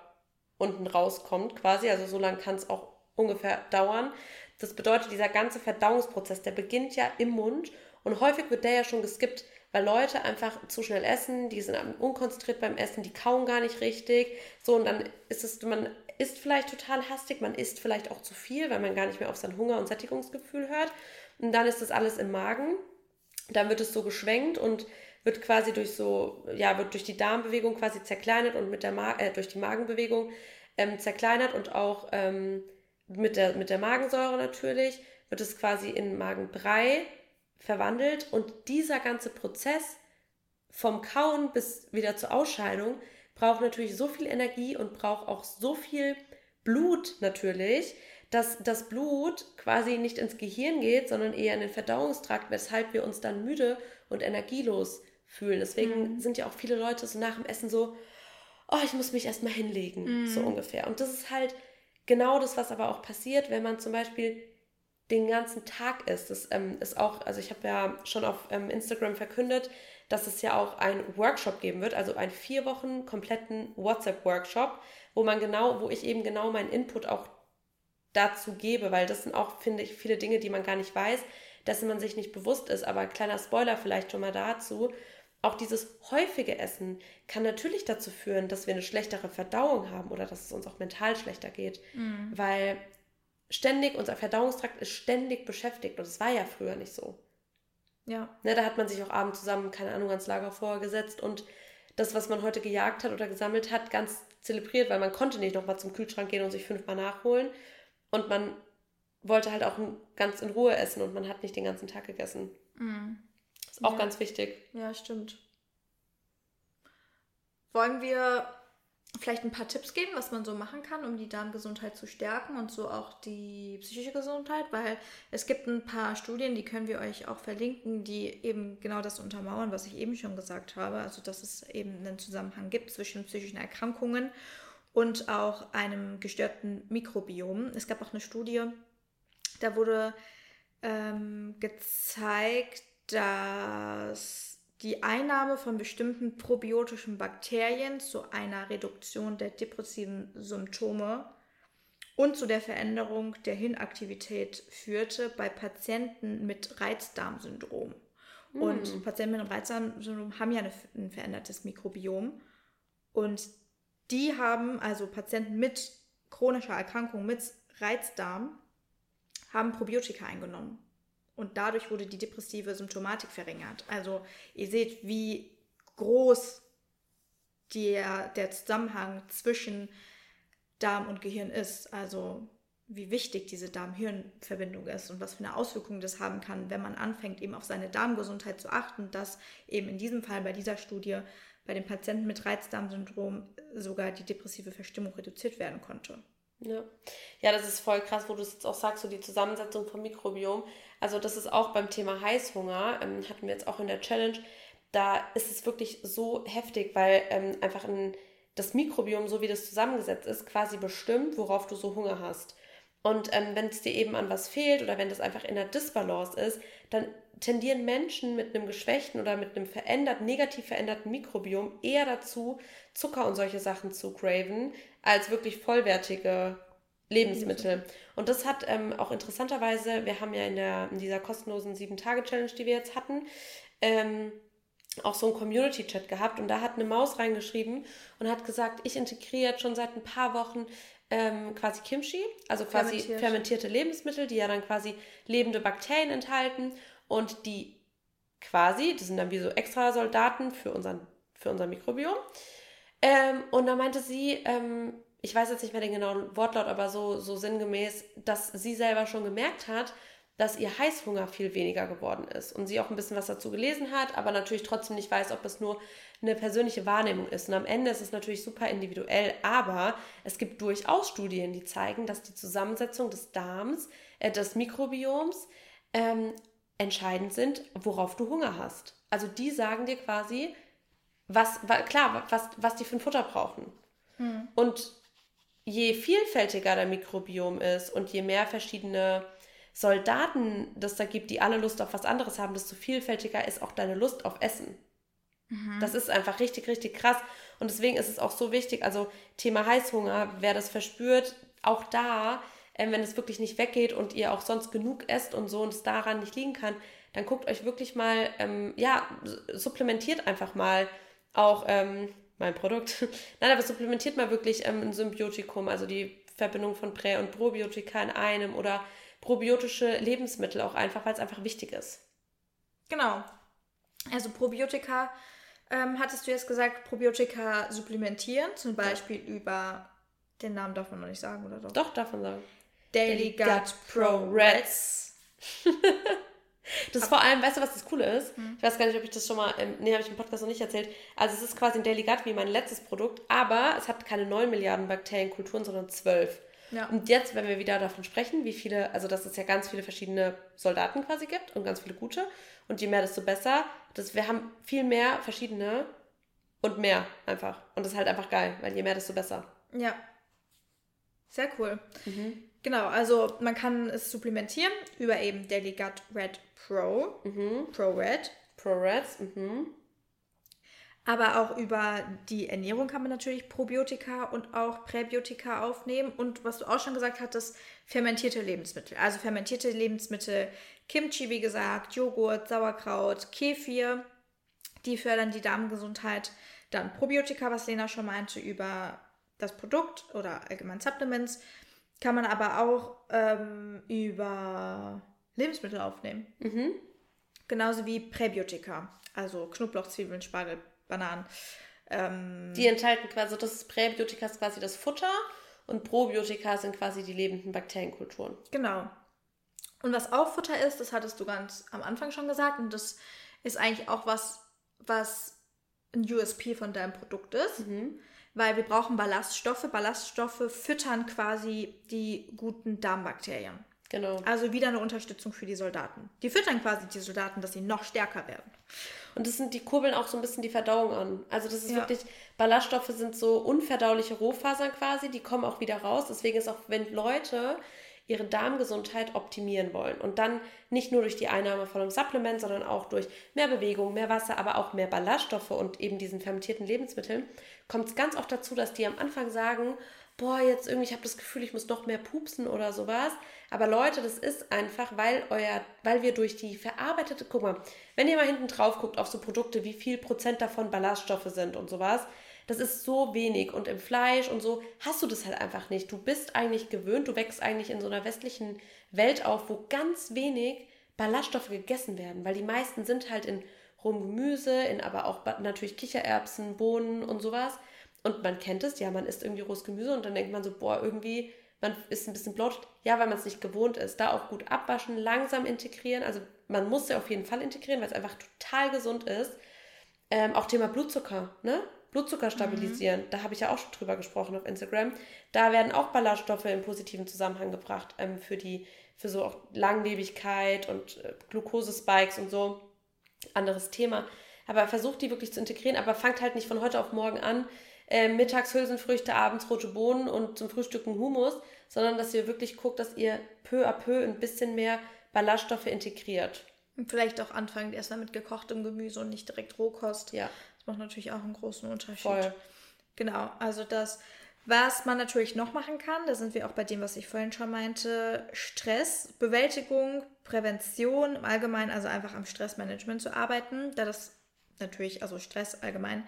unten rauskommt quasi. Also so lange kann es auch ungefähr dauern. Das bedeutet, dieser ganze Verdauungsprozess, der beginnt ja im Mund und häufig wird der ja schon geskippt weil Leute einfach zu schnell essen, die sind unkonzentriert beim Essen, die kauen gar nicht richtig. So, und dann ist es, man isst vielleicht total hastig, man isst vielleicht auch zu viel, weil man gar nicht mehr auf sein Hunger- und Sättigungsgefühl hört. Und dann ist das alles im Magen. Dann wird es so geschwenkt und wird quasi durch so, ja, wird durch die Darmbewegung quasi zerkleinert und mit der Ma äh, durch die Magenbewegung ähm, zerkleinert und auch ähm, mit, der, mit der Magensäure natürlich wird es quasi in Magenbrei verwandelt und dieser ganze Prozess vom Kauen bis wieder zur Ausscheidung braucht natürlich so viel Energie und braucht auch so viel Blut natürlich, dass das Blut quasi nicht ins Gehirn geht, sondern eher in den Verdauungstrakt, weshalb wir uns dann müde und energielos fühlen. Deswegen mhm. sind ja auch viele Leute so nach dem Essen so, oh, ich muss mich erstmal hinlegen, mhm. so ungefähr. Und das ist halt genau das, was aber auch passiert, wenn man zum Beispiel den ganzen Tag isst. Das ähm, ist auch, also ich habe ja schon auf ähm, Instagram verkündet, dass es ja auch einen Workshop geben wird, also einen vier Wochen kompletten WhatsApp-Workshop, wo man genau, wo ich eben genau meinen Input auch dazu gebe, weil das sind auch, finde ich, viele Dinge, die man gar nicht weiß, dass man sich nicht bewusst ist. Aber kleiner Spoiler vielleicht schon mal dazu. Auch dieses häufige Essen kann natürlich dazu führen, dass wir eine schlechtere Verdauung haben oder dass es uns auch mental schlechter geht. Mhm. Weil ständig, unser Verdauungstrakt ist ständig beschäftigt und es war ja früher nicht so. Ja. Ne, da hat man sich auch abends zusammen, keine Ahnung, ans Lagerfeuer gesetzt und das, was man heute gejagt hat oder gesammelt hat, ganz zelebriert, weil man konnte nicht nochmal zum Kühlschrank gehen und sich fünfmal nachholen. Und man wollte halt auch ganz in Ruhe essen und man hat nicht den ganzen Tag gegessen. Mhm. Ist auch ja. ganz wichtig. Ja, stimmt. Wollen wir vielleicht ein paar Tipps geben, was man so machen kann, um die Darmgesundheit zu stärken und so auch die psychische Gesundheit, weil es gibt ein paar Studien, die können wir euch auch verlinken, die eben genau das untermauern, was ich eben schon gesagt habe, also dass es eben einen Zusammenhang gibt zwischen psychischen Erkrankungen und auch einem gestörten Mikrobiom. Es gab auch eine Studie, da wurde ähm, gezeigt, dass die Einnahme von bestimmten probiotischen Bakterien zu einer Reduktion der depressiven Symptome und zu der Veränderung der Hirnaktivität führte bei Patienten mit Reizdarmsyndrom. Mhm. Und hm. Patienten mit Reizdarmsyndrom haben ja ein verändertes Mikrobiom. Und die haben, also Patienten mit chronischer Erkrankung, mit Reizdarm, haben Probiotika eingenommen. Und dadurch wurde die depressive Symptomatik verringert. Also ihr seht, wie groß der, der Zusammenhang zwischen Darm und Gehirn ist. Also wie wichtig diese Darm-Hirn-Verbindung ist und was für eine Auswirkung das haben kann, wenn man anfängt, eben auf seine Darmgesundheit zu achten, dass eben in diesem Fall bei dieser Studie bei den Patienten mit Reizdarmsyndrom sogar die depressive Verstimmung reduziert werden konnte. Ja. ja, das ist voll krass, wo du es jetzt auch sagst, so die Zusammensetzung vom Mikrobiom. Also das ist auch beim Thema Heißhunger, ähm, hatten wir jetzt auch in der Challenge, da ist es wirklich so heftig, weil ähm, einfach ein, das Mikrobiom, so wie das zusammengesetzt ist, quasi bestimmt, worauf du so Hunger hast. Und ähm, wenn es dir eben an was fehlt oder wenn das einfach in der Disbalance ist, dann tendieren Menschen mit einem geschwächten oder mit einem verändert, negativ veränderten Mikrobiom eher dazu, Zucker und solche Sachen zu craven, als wirklich vollwertige Lebensmittel. Und das hat ähm, auch interessanterweise, wir haben ja in, der, in dieser kostenlosen 7-Tage-Challenge, die wir jetzt hatten, ähm, auch so einen Community-Chat gehabt und da hat eine Maus reingeschrieben und hat gesagt, ich integriere jetzt schon seit ein paar Wochen ähm, quasi Kimchi, also quasi Fermentiert. fermentierte Lebensmittel, die ja dann quasi lebende Bakterien enthalten und die quasi, das sind dann wie so extra Soldaten für, unseren, für unser Mikrobiom. Ähm, und da meinte sie, ähm, ich weiß jetzt nicht mehr den genauen Wortlaut, aber so, so sinngemäß, dass sie selber schon gemerkt hat, dass ihr Heißhunger viel weniger geworden ist und sie auch ein bisschen was dazu gelesen hat, aber natürlich trotzdem nicht weiß, ob es nur eine persönliche Wahrnehmung ist. Und am Ende ist es natürlich super individuell, aber es gibt durchaus Studien, die zeigen, dass die Zusammensetzung des Darms, äh, des Mikrobioms ähm, entscheidend sind, worauf du Hunger hast. Also die sagen dir quasi, was, klar, was, was die für ein Futter brauchen. Hm. Und je vielfältiger der Mikrobiom ist und je mehr verschiedene Soldaten das da gibt, die alle Lust auf was anderes haben, desto vielfältiger ist auch deine Lust auf Essen. Mhm. Das ist einfach richtig, richtig krass. Und deswegen ist es auch so wichtig, also Thema Heißhunger, wer das verspürt, auch da, äh, wenn es wirklich nicht weggeht und ihr auch sonst genug esst und so und es daran nicht liegen kann, dann guckt euch wirklich mal, ähm, ja, supplementiert einfach mal auch ähm, mein Produkt. Nein, aber supplementiert mal wirklich ähm, ein Symbiotikum, also die Verbindung von Prä- und Probiotika in einem oder probiotische Lebensmittel auch einfach, weil es einfach wichtig ist. Genau. Also Probiotika, ähm, hattest du jetzt gesagt, Probiotika supplementieren, zum Beispiel ja. über, den Namen darf man noch nicht sagen, oder doch? Doch, darf man sagen. Daily, Daily Gut, Gut, Pro Reds. Das ist vor allem, weißt du, was das Coole ist? Hm. Ich weiß gar nicht, ob ich das schon mal, ähm, nee, habe ich im Podcast noch nicht erzählt. Also es ist quasi ein Daily Gut wie mein letztes Produkt, aber es hat keine 9 Milliarden Bakterienkulturen, sondern 12. Ja. Und jetzt, wenn wir wieder davon sprechen, wie viele, also dass es ja ganz viele verschiedene Soldaten quasi gibt und ganz viele gute. Und je mehr, desto besser. Das, wir haben viel mehr verschiedene und mehr einfach. Und das ist halt einfach geil, weil je mehr, desto besser. Ja. Sehr cool. Mhm. Genau, also man kann es supplementieren über eben Daily Gut Red Pro. Mhm. Pro Red. Pro Reds, mhm. Aber auch über die Ernährung kann man natürlich Probiotika und auch Präbiotika aufnehmen. Und was du auch schon gesagt hattest, fermentierte Lebensmittel. Also fermentierte Lebensmittel, Kimchi, wie gesagt, Joghurt, Sauerkraut, Kefir, die fördern die Darmgesundheit. Dann Probiotika, was Lena schon meinte, über das Produkt oder allgemein Supplements. Kann man aber auch ähm, über Lebensmittel aufnehmen. Mhm. Genauso wie Präbiotika, also Knoblauch, Zwiebeln, Spargel, Bananen. Ähm, die enthalten quasi, das ist Präbiotika ist quasi das Futter und Probiotika sind quasi die lebenden Bakterienkulturen. Genau. Und was auch Futter ist, das hattest du ganz am Anfang schon gesagt und das ist eigentlich auch was, was ein USP von deinem Produkt ist. Mhm weil wir brauchen Ballaststoffe. Ballaststoffe füttern quasi die guten Darmbakterien. Genau. Also wieder eine Unterstützung für die Soldaten. Die füttern quasi die Soldaten, dass sie noch stärker werden. Und das sind, die kurbeln auch so ein bisschen die Verdauung an. Also das ist ja. wirklich, Ballaststoffe sind so unverdauliche Rohfasern quasi, die kommen auch wieder raus. Deswegen ist auch, wenn Leute ihre Darmgesundheit optimieren wollen. Und dann nicht nur durch die Einnahme von einem Supplement, sondern auch durch mehr Bewegung, mehr Wasser, aber auch mehr Ballaststoffe und eben diesen fermentierten Lebensmitteln, kommt es ganz oft dazu, dass die am Anfang sagen, boah, jetzt irgendwie, ich habe das Gefühl, ich muss noch mehr pupsen oder sowas. Aber Leute, das ist einfach, weil euer, weil wir durch die verarbeitete, guck mal, wenn ihr mal hinten drauf guckt auf so Produkte, wie viel Prozent davon Ballaststoffe sind und sowas, das ist so wenig. Und im Fleisch und so hast du das halt einfach nicht. Du bist eigentlich gewöhnt, du wächst eigentlich in so einer westlichen Welt auf, wo ganz wenig Ballaststoffe gegessen werden, weil die meisten sind halt in rohem Gemüse, in aber auch natürlich Kichererbsen, Bohnen und sowas. Und man kennt es, ja, man isst irgendwie rohes Gemüse und dann denkt man so, boah, irgendwie, man ist ein bisschen bloated. Ja, weil man es nicht gewohnt ist. Da auch gut abwaschen, langsam integrieren. Also man muss ja auf jeden Fall integrieren, weil es einfach total gesund ist. Ähm, auch Thema Blutzucker, ne? Blutzucker stabilisieren. Mhm. Da habe ich ja auch schon drüber gesprochen auf Instagram. Da werden auch Ballaststoffe im positiven Zusammenhang gebracht ähm, für die, für so auch Langlebigkeit und äh, Glukosespikes und so. Anderes Thema. Aber versucht die wirklich zu integrieren, aber fangt halt nicht von heute auf morgen an. Äh, mittags Hülsenfrüchte, abends rote Bohnen und zum Frühstücken Humus, sondern dass ihr wirklich guckt, dass ihr peu à peu ein bisschen mehr Ballaststoffe integriert. Und vielleicht auch anfangen erstmal mit gekochtem Gemüse und nicht direkt Rohkost. Ja. Das macht natürlich auch einen großen Unterschied. Voll. Genau, also das, was man natürlich noch machen kann, da sind wir auch bei dem, was ich vorhin schon meinte, Stress, Bewältigung, Prävention im Allgemeinen, also einfach am Stressmanagement zu arbeiten, da das natürlich, also Stress allgemein,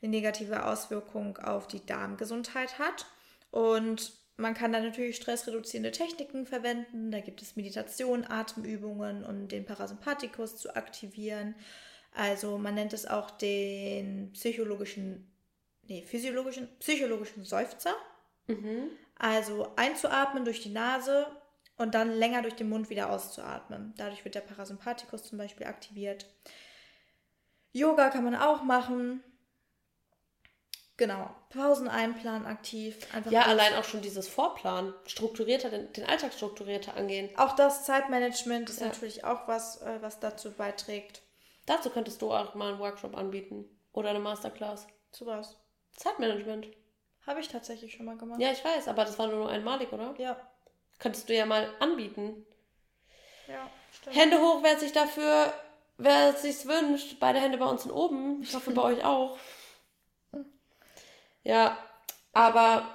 eine negative Auswirkung auf die Darmgesundheit hat. Und man kann dann natürlich stressreduzierende Techniken verwenden. Da gibt es Meditation, Atemübungen, um den Parasympathikus zu aktivieren. Also man nennt es auch den psychologischen, nee, physiologischen, psychologischen Seufzer. Mhm. Also einzuatmen durch die Nase und dann länger durch den Mund wieder auszuatmen. Dadurch wird der Parasympathikus zum Beispiel aktiviert. Yoga kann man auch machen. Genau, Pausen einplanen aktiv. Einfach ja, allein auch schon dieses Vorplan, strukturierter, den, den Alltag strukturierter angehen. Auch das Zeitmanagement ist ja. natürlich auch was, äh, was dazu beiträgt. Dazu könntest du auch mal einen Workshop anbieten oder eine Masterclass. Zu was? Zeitmanagement. Habe ich tatsächlich schon mal gemacht. Ja, ich weiß, aber das war nur einmalig, oder? Ja. Könntest du ja mal anbieten. Ja, stimmt. Hände hoch, wer sich dafür, wer es sich wünscht. Beide Hände bei uns sind oben. Ich hoffe bei euch auch. Ja, aber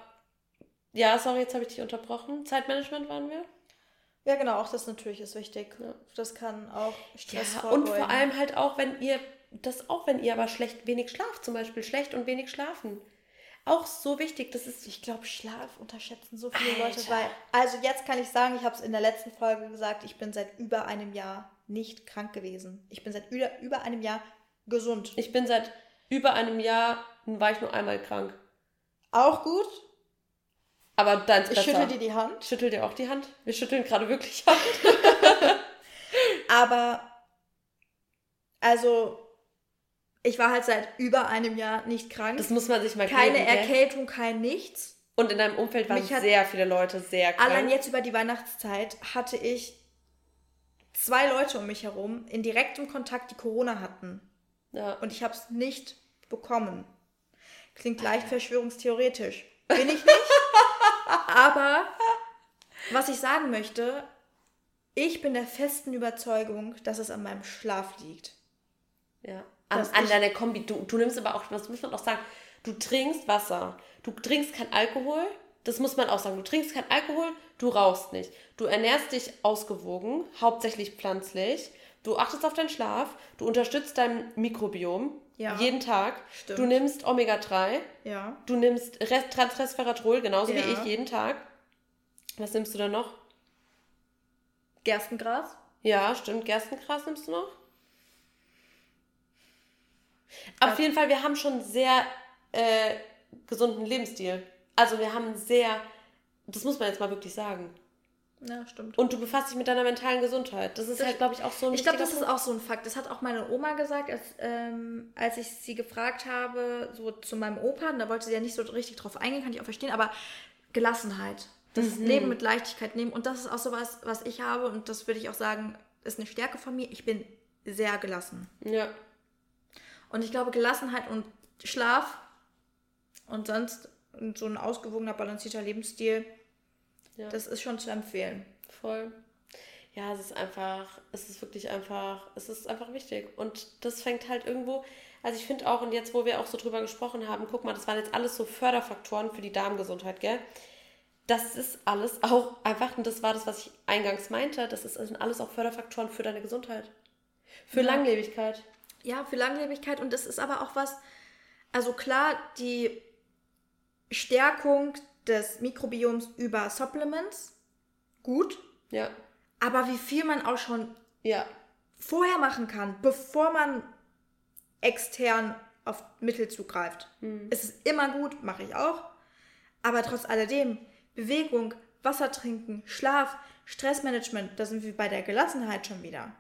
ja, sorry, jetzt habe ich dich unterbrochen. Zeitmanagement waren wir. Ja, genau, auch das natürlich ist wichtig. Ja. Das kann auch Stress ja, Und vor allem halt auch, wenn ihr, das auch wenn ihr aber schlecht, wenig schlaft, zum Beispiel schlecht und wenig schlafen. Auch so wichtig, das ist. Ich glaube, Schlaf unterschätzen so viele Alter. Leute, weil. Also jetzt kann ich sagen, ich habe es in der letzten Folge gesagt, ich bin seit über einem Jahr nicht krank gewesen. Ich bin seit über, über einem Jahr gesund. Ich bin seit über einem Jahr, war ich nur einmal krank. Auch gut. Aber deins Ich schüttel dir die Hand. Schüttel dir auch die Hand? Wir schütteln gerade wirklich Hand. Aber, also, ich war halt seit über einem Jahr nicht krank. Das muss man sich mal Keine geben, gell? Erkältung, kein nichts. Und in deinem Umfeld waren sehr viele Leute sehr krank. Allein jetzt über die Weihnachtszeit hatte ich zwei Leute um mich herum in direktem Kontakt, die Corona hatten. Ja. Und ich habe es nicht bekommen. Klingt leicht verschwörungstheoretisch. Bin ich nicht. Aber was ich sagen möchte, ich bin der festen Überzeugung, dass es an meinem Schlaf liegt. Ja. An, an deiner Kombi. Du, du nimmst aber auch, das muss man auch sagen, du trinkst Wasser. Du trinkst kein Alkohol. Das muss man auch sagen. Du trinkst kein Alkohol, du rauchst nicht. Du ernährst dich ausgewogen, hauptsächlich pflanzlich. Du achtest auf deinen Schlaf. Du unterstützt dein Mikrobiom Ja. jeden Tag. Stimmt. Du nimmst Omega-3. Ja. Du nimmst Rest- Transresveratrol, genauso wie Ja. ich, jeden Tag. Was nimmst du dann noch? Gerstengras? Ja, stimmt. Gerstengras nimmst du noch? Auf jeden Fall, wir haben schon sehr äh, gesunden Lebensstil. Also wir haben sehr, das muss man jetzt mal wirklich sagen. Ja, stimmt. Und du befasst dich mit deiner mentalen Gesundheit. Das ist Das- halt, glaube ich, auch so ein Ich glaube, das wichtiger ist auch so ein Fakt. Das hat auch meine Oma gesagt, als, ähm, als ich sie gefragt habe, so zu meinem Opa, und da wollte sie ja nicht so richtig drauf eingehen, kann ich auch verstehen, aber Gelassenheit. Das Mhm. Leben mit Leichtigkeit nehmen. Und das ist auch so was, was ich habe, und das würde ich auch sagen, ist eine Stärke von mir. Ich bin sehr gelassen. Punkt. Ja. Und ich glaube, Gelassenheit und Schlaf und sonst so ein ausgewogener, balancierter Lebensstil, Ja. das ist schon zu empfehlen. Voll. Ja, es ist einfach, es ist wirklich einfach, es ist einfach wichtig. Und das fängt halt irgendwo, also ich finde auch, und jetzt, wo wir auch so drüber gesprochen haben, guck mal, das waren jetzt alles so Förderfaktoren für die Darmgesundheit, gell? Das ist alles auch einfach, und das war das, was ich eingangs meinte, das ist, das sind alles auch Förderfaktoren für deine Gesundheit. Für Ja. Langlebigkeit. Ja, für Langlebigkeit und das ist aber auch was, also klar, die Stärkung des Mikrobioms über Supplements, gut, Ja. aber wie viel man auch schon Ja. vorher machen kann, bevor man extern auf Mittel zugreift. Es ist immer gut, mache ich auch, aber trotz alledem, Bewegung, Wasser trinken, Schlaf, Stressmanagement, da sind wir bei der Gelassenheit schon wieder.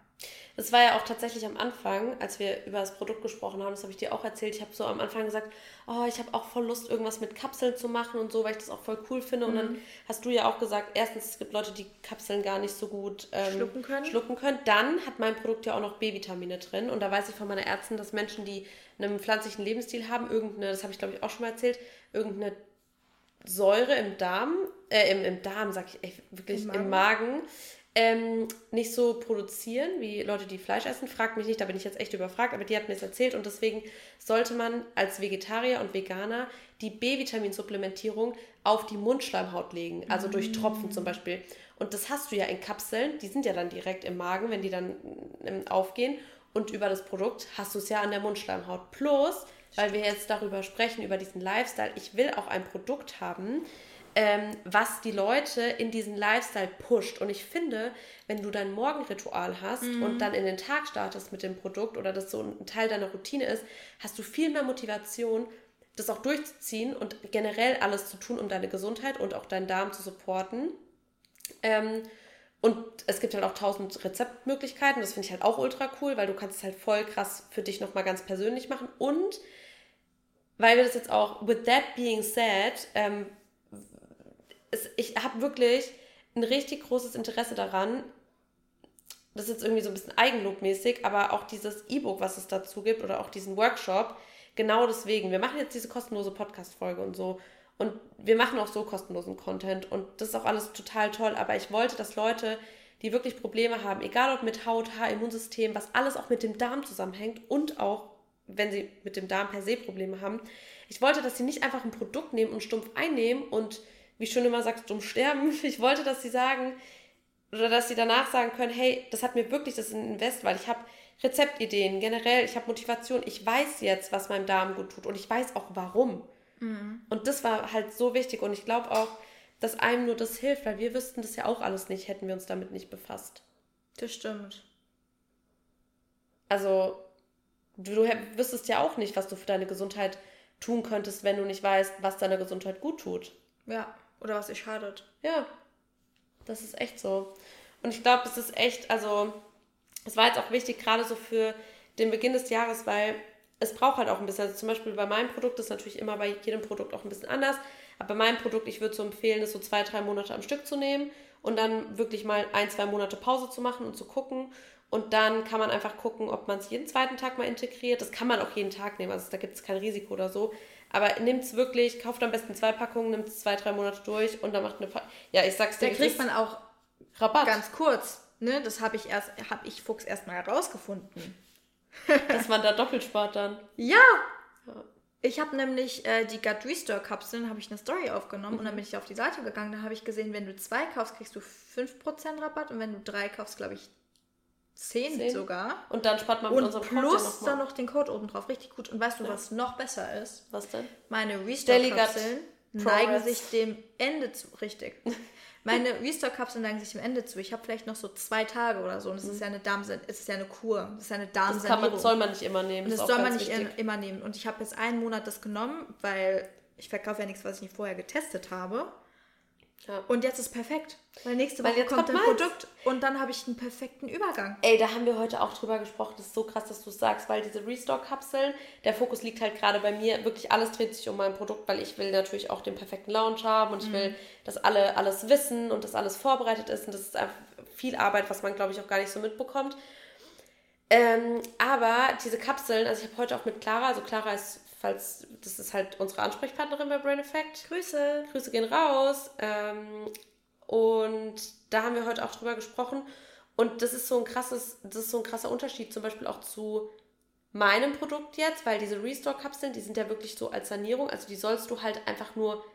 Das war ja auch tatsächlich am Anfang, als wir über das Produkt gesprochen haben, das habe ich dir auch erzählt. Ich habe so am Anfang gesagt, oh, ich habe auch voll Lust, irgendwas mit Kapseln zu machen und so, weil ich das auch voll cool finde. Und Mhm. dann hast du ja auch gesagt, erstens, es gibt Leute, die Kapseln gar nicht so gut ähm, Schlucken können. schlucken können. Dann hat mein Produkt ja auch noch B-Vitamine drin. Und da weiß ich von meiner Ärztin, dass Menschen, die einen pflanzlichen Lebensstil haben, irgendeine, das habe ich glaube ich auch schon mal erzählt, irgendeine Säure im Darm, äh, im, im Darm, sag ich echt wirklich, Im im Magen? Ähm, nicht so produzieren wie Leute, die Fleisch essen. Fragt mich nicht, da bin ich jetzt echt überfragt, aber die hat mir das erzählt und deswegen sollte man als Vegetarier und Veganer die B-Vitamin-Supplementierung auf die Mundschleimhaut legen, also durch Tropfen zum Beispiel. Und das hast du ja in Kapseln, die sind ja dann direkt im Magen, wenn die dann ähm, aufgehen. Und über das Produkt hast du es ja an der Mundschleimhaut. Plus, weil wir jetzt darüber sprechen, über diesen Lifestyle, ich will auch ein Produkt haben, ähm, was die Leute in diesen Lifestyle pusht. Und ich finde, wenn du dein Morgenritual hast und dann in den Tag startest mit dem Produkt oder das so ein Teil deiner Routine ist, hast du viel mehr Motivation, das auch durchzuziehen und generell alles zu tun, um deine Gesundheit und auch deinen Darm zu supporten. Ähm, und es gibt halt auch tausend Rezeptmöglichkeiten. Das finde ich halt auch ultra cool, weil du kannst es halt voll krass für dich nochmal ganz persönlich machen. Und weil wir das jetzt auch, with that being said, ähm, es, ich habe wirklich ein richtig großes Interesse daran, das ist jetzt irgendwie so ein bisschen eigenlobmäßig, aber auch dieses E-Book, was es dazu gibt, oder auch diesen Workshop, genau deswegen. Wir machen jetzt diese kostenlose Podcast-Folge und so. Und wir machen auch so kostenlosen Content. Und das ist auch alles total toll. Aber ich wollte, dass Leute, die wirklich Probleme haben, egal ob mit Haut, Haar, Immunsystem, was alles auch mit dem Darm zusammenhängt und auch, wenn sie mit dem Darm per se Probleme haben, ich wollte, dass sie nicht einfach ein Produkt nehmen und stumpf einnehmen und, wie schon immer sagt, stumpf sterben. Ich wollte, dass sie sagen, oder dass sie danach sagen können, hey, das hat mir wirklich, das Invest, weil ich habe Rezeptideen, generell, ich habe Motivation, ich weiß jetzt, was meinem Darm gut tut und ich weiß auch warum. Und das war halt so wichtig und ich glaube auch, dass einem nur das hilft, weil wir wüssten das ja auch alles nicht, hätten wir uns damit nicht befasst. Das stimmt. Also, du wüsstest ja auch nicht, was du für deine Gesundheit tun könntest, wenn du nicht weißt, was deiner Gesundheit gut tut. Ja, oder was dir schadet. Ja, das ist echt so. Und ich glaube, es ist echt, also, es war jetzt auch wichtig, gerade so für den Beginn des Jahres, weil es braucht halt auch ein bisschen. Also zum Beispiel bei meinem Produkt ist natürlich immer bei jedem Produkt auch ein bisschen anders. Aber bei meinem Produkt, ich würde so empfehlen, das so zwei, drei Monate am Stück zu nehmen und dann wirklich mal ein, zwei Monate Pause zu machen und zu gucken. Und dann kann man einfach gucken, ob man es jeden zweiten Tag mal integriert. Das kann man auch jeden Tag nehmen, also da gibt es kein Risiko oder so. Aber nimmt es wirklich, kauft am besten zwei Packungen, nimmt es zwei, drei Monate durch und dann macht eine. Pa ja, ich sag's dir. Da kriegt man auch Rabatt. Ganz kurz, ne? Das habe ich erst, habe ich Fuchs erst mal herausgefunden. Dass man da doppelt spart dann. Ja! ja. Ich habe nämlich äh, die Gut Restore Kapseln, habe ich eine Story aufgenommen mhm. und dann bin ich auf die Seite gegangen. Da habe ich gesehen, wenn du zwei kaufst, kriegst du 5% Rabatt und wenn du drei kaufst, glaube ich 10, 10, sogar. Und dann spart man mit und unserem Code plus noch dann noch den Code oben drauf. Richtig gut. Und weißt du, ja. was noch besser ist? Was denn? Meine Restore Kapseln neigen sich dem Ende zu. Richtig. Meine Restore-Kapseln neigen sich dem Ende zu. Ich habe vielleicht noch so zwei Tage oder so. Und es mhm. ist ja eine Darm es ist ja eine Kur. Das ist ja eine Darmsanierung. Das soll man nicht immer nehmen. Und das, soll man nicht wichtig. immer nehmen. Und ich habe jetzt einen Monat das genommen, weil ich verkaufe ja nichts, was ich nicht vorher getestet habe. Ja. Und jetzt ist perfekt. Weil nächste Woche weil kommt ein Produkt und dann habe ich einen perfekten Übergang. Ey, da haben wir heute auch drüber gesprochen. Das ist so krass, dass du es sagst, weil diese Restock-Kapseln, der Fokus liegt halt gerade bei mir. Wirklich alles dreht sich um mein Produkt, weil ich will natürlich auch den perfekten Launch haben und ich will, mhm. dass alle alles wissen und dass alles vorbereitet ist. Und das ist einfach viel Arbeit, was man, glaube ich, auch gar nicht so mitbekommt. Ähm, aber diese Kapseln, also ich habe heute auch mit Clara, also Clara ist falls, das ist halt unsere Ansprechpartnerin bei Brain Effect. Grüße. Grüße gehen raus. Ähm, und da haben wir heute auch drüber gesprochen. Und das ist so ein krasses, das ist so ein krasser Unterschied zum Beispiel auch zu meinem Produkt jetzt, weil diese Restore-Kapseln, die sind ja wirklich so als Sanierung, also die sollst du halt einfach nur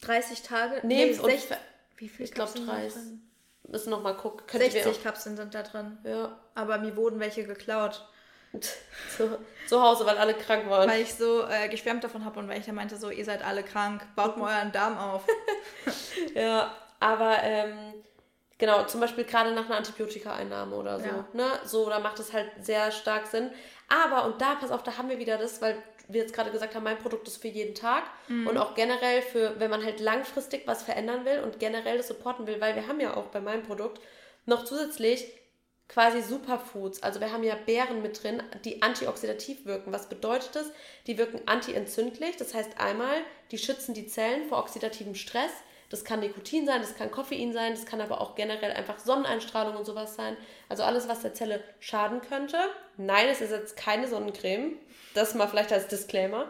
30 Tage nehmen. Nee, 60, wie viel? Ich glaube 30. Müssen noch mal gucken. 60 Kapseln sind da drin. Ja. Aber mir wurden welche geklaut zu, zu Hause, weil alle krank waren. Weil ich so äh, geschwärmt davon habe und weil ich dann meinte, so, ihr seid alle krank, baut mal euren Darm auf. ja, aber ähm, genau, zum Beispiel gerade nach einer Antibiotika-Einnahme oder so. Ja. Ne? So, da macht es halt sehr stark Sinn. Aber, und da, pass auf, da haben wir wieder das, weil wir jetzt gerade gesagt haben, mein Produkt ist für jeden Tag mhm. und auch generell für, wenn man halt langfristig was verändern will und generell das supporten will, weil wir haben ja auch bei meinem Produkt noch zusätzlich quasi Superfoods. Also wir haben ja Beeren mit drin, die antioxidativ wirken. Was bedeutet das? Die wirken antientzündlich. Das heißt einmal, die schützen die Zellen vor oxidativem Stress. Das kann Nikotin sein, das kann Koffein sein, das kann aber auch generell einfach Sonneneinstrahlung und sowas sein. Also alles, was der Zelle schaden könnte. Nein, es ersetzt keine Sonnencreme. Das mal vielleicht als Disclaimer.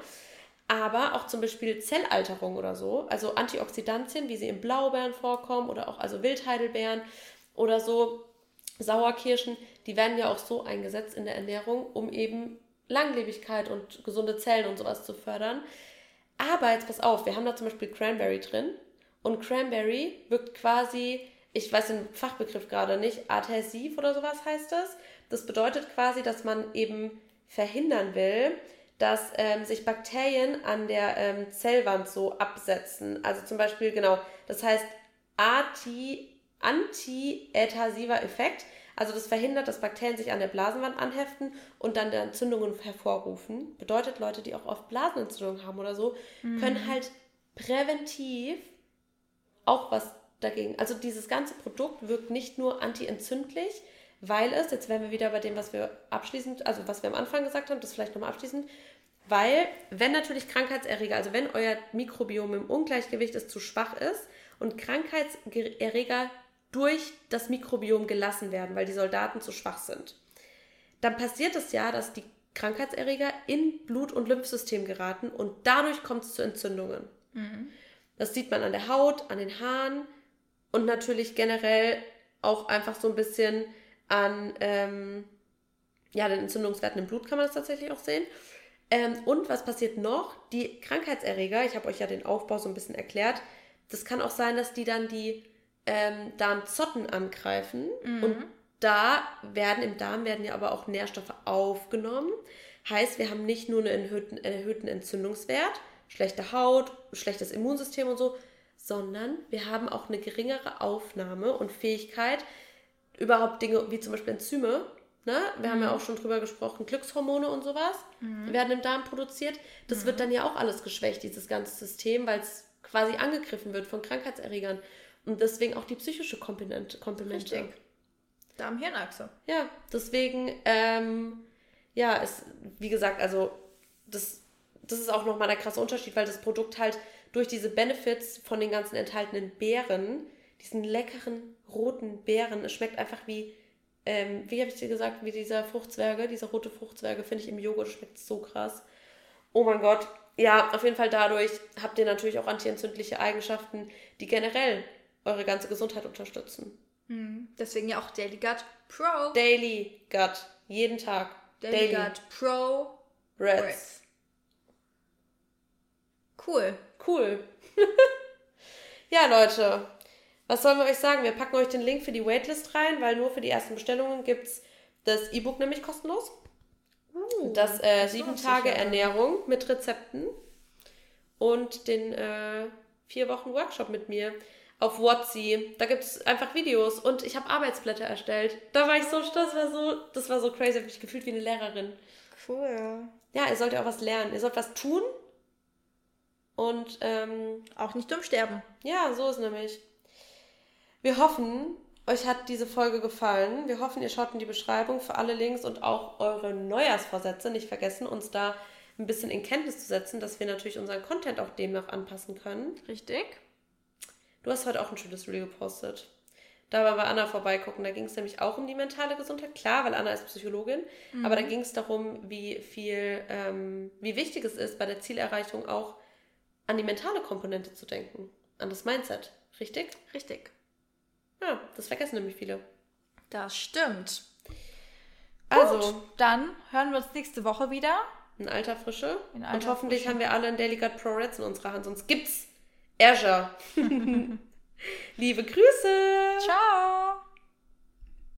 Aber auch zum Beispiel Zellalterung oder so. Also Antioxidantien, wie sie in Blaubeeren vorkommen oder auch also Wildheidelbeeren oder so Sauerkirschen, die werden ja auch so eingesetzt in der Ernährung, um eben Langlebigkeit und gesunde Zellen und sowas zu fördern. Aber jetzt pass auf, wir haben da zum Beispiel Cranberry drin und Cranberry wirkt quasi, ich weiß den Fachbegriff gerade nicht, adhesiv oder sowas heißt das. Das bedeutet quasi, dass man eben verhindern will, dass ähm, sich Bakterien an der ähm, Zellwand so absetzen. Also zum Beispiel, genau, das heißt Anti anti-adhesiver Effekt. Also das verhindert, dass Bakterien sich an der Blasenwand anheften und dann Entzündungen hervorrufen. Bedeutet, Leute, die auch oft Blasenentzündungen haben oder so, mhm. können halt präventiv auch was dagegen. Also dieses ganze Produkt wirkt nicht nur anti-entzündlich, weil es, jetzt wären wir wieder bei dem, was wir abschließend, also was wir am Anfang gesagt haben, das vielleicht nochmal abschließend, weil wenn natürlich Krankheitserreger, also wenn euer Mikrobiom im Ungleichgewicht ist, zu schwach ist und Krankheitserreger durch das Mikrobiom gelassen werden, weil die Soldaten zu schwach sind. Dann passiert es ja, dass die Krankheitserreger in Blut- und Lymphsystem geraten und dadurch kommt es zu Entzündungen. Mhm. Das sieht man an der Haut, an den Haaren und natürlich generell auch einfach so ein bisschen an ähm, ja, den Entzündungswerten im Blut kann man das tatsächlich auch sehen. Ähm, und was passiert noch? Die Krankheitserreger, ich habe euch ja den Aufbau so ein bisschen erklärt, das kann auch sein, dass die dann die ähm, Darmzotten angreifen mhm. und da werden im Darm werden ja aber auch Nährstoffe aufgenommen. Heißt, wir haben nicht nur einen erhöhten, erhöhten Entzündungswert, schlechte Haut, schlechtes Immunsystem und so, sondern wir haben auch eine geringere Aufnahme und Fähigkeit, überhaupt Dinge wie zum Beispiel Enzyme Ne? Wir mhm. haben ja mhm. auch schon drüber gesprochen, Glückshormone und sowas mhm. werden im Darm produziert. Das mhm. wird dann ja auch alles geschwächt, dieses ganze System, weil es quasi angegriffen wird von Krankheitserregern. Und deswegen auch die psychische Komponente. Komponente. Richtig. Darm-Hirnachse. Ja, deswegen, ähm, ja, ist, wie gesagt, also das, das ist auch nochmal der krasse Unterschied, weil das Produkt halt durch diese Benefits von den ganzen enthaltenen Beeren, diesen leckeren roten Beeren, es schmeckt einfach wie ähm, wie habe ich dir gesagt, wie dieser Fruchtzwerge, dieser rote Fruchtzwerge, finde ich im Joghurt schmeckt so krass. Oh mein Gott. Ja, auf jeden Fall dadurch habt ihr natürlich auch antientzündliche Eigenschaften, die generell eure ganze Gesundheit unterstützen. Mhm. Deswegen ja auch Daily Gut Pro. Daily Gut. Jeden Tag. Daily, Daily. Gut Pro. Reds. Reds. Cool. Cool. ja, Leute. Was sollen wir euch sagen? Wir packen euch den Link für die Waitlist rein, weil nur für die ersten Bestellungen gibt es das E-Book nämlich kostenlos. Uh, das äh, sieben Tage sicher. Ernährung mit Rezepten und den äh, vier Wochen Workshop mit mir auf Whatsi. Da gibt es einfach Videos und ich habe Arbeitsblätter erstellt. Da war ich so stolz, das war so, das war so crazy, ich habe mich gefühlt wie eine Lehrerin. Cool. Ja, ihr sollt ja auch was lernen. Ihr sollt was tun und ähm, auch nicht dumm sterben. Ja, so ist nämlich. Wir hoffen, euch hat diese Folge gefallen. Wir hoffen, ihr schaut in die Beschreibung für alle Links und auch eure Neujahrsvorsätze. Nicht vergessen, uns da ein bisschen in Kenntnis zu setzen, dass wir natürlich unseren Content auch demnach anpassen können. Richtig. Du hast heute auch ein schönes Reel gepostet. Da war bei Anna vorbeigucken. Da ging es nämlich auch um die mentale Gesundheit. Klar, weil Anna ist Psychologin. Mhm. Aber da ging es darum, wie viel, ähm, wie wichtig es ist, bei der Zielerreichung auch an die mentale Komponente zu denken. An das Mindset. Richtig? Richtig. Ja, das vergessen nämlich viele. Das stimmt. Also, Gut, dann hören wir uns nächste Woche wieder. In alter Frische. In alter Und hoffentlich Frische. haben wir alle ein Delicate Pro Reds in unserer Hand, sonst gibt's Azure. Liebe Grüße. Ciao.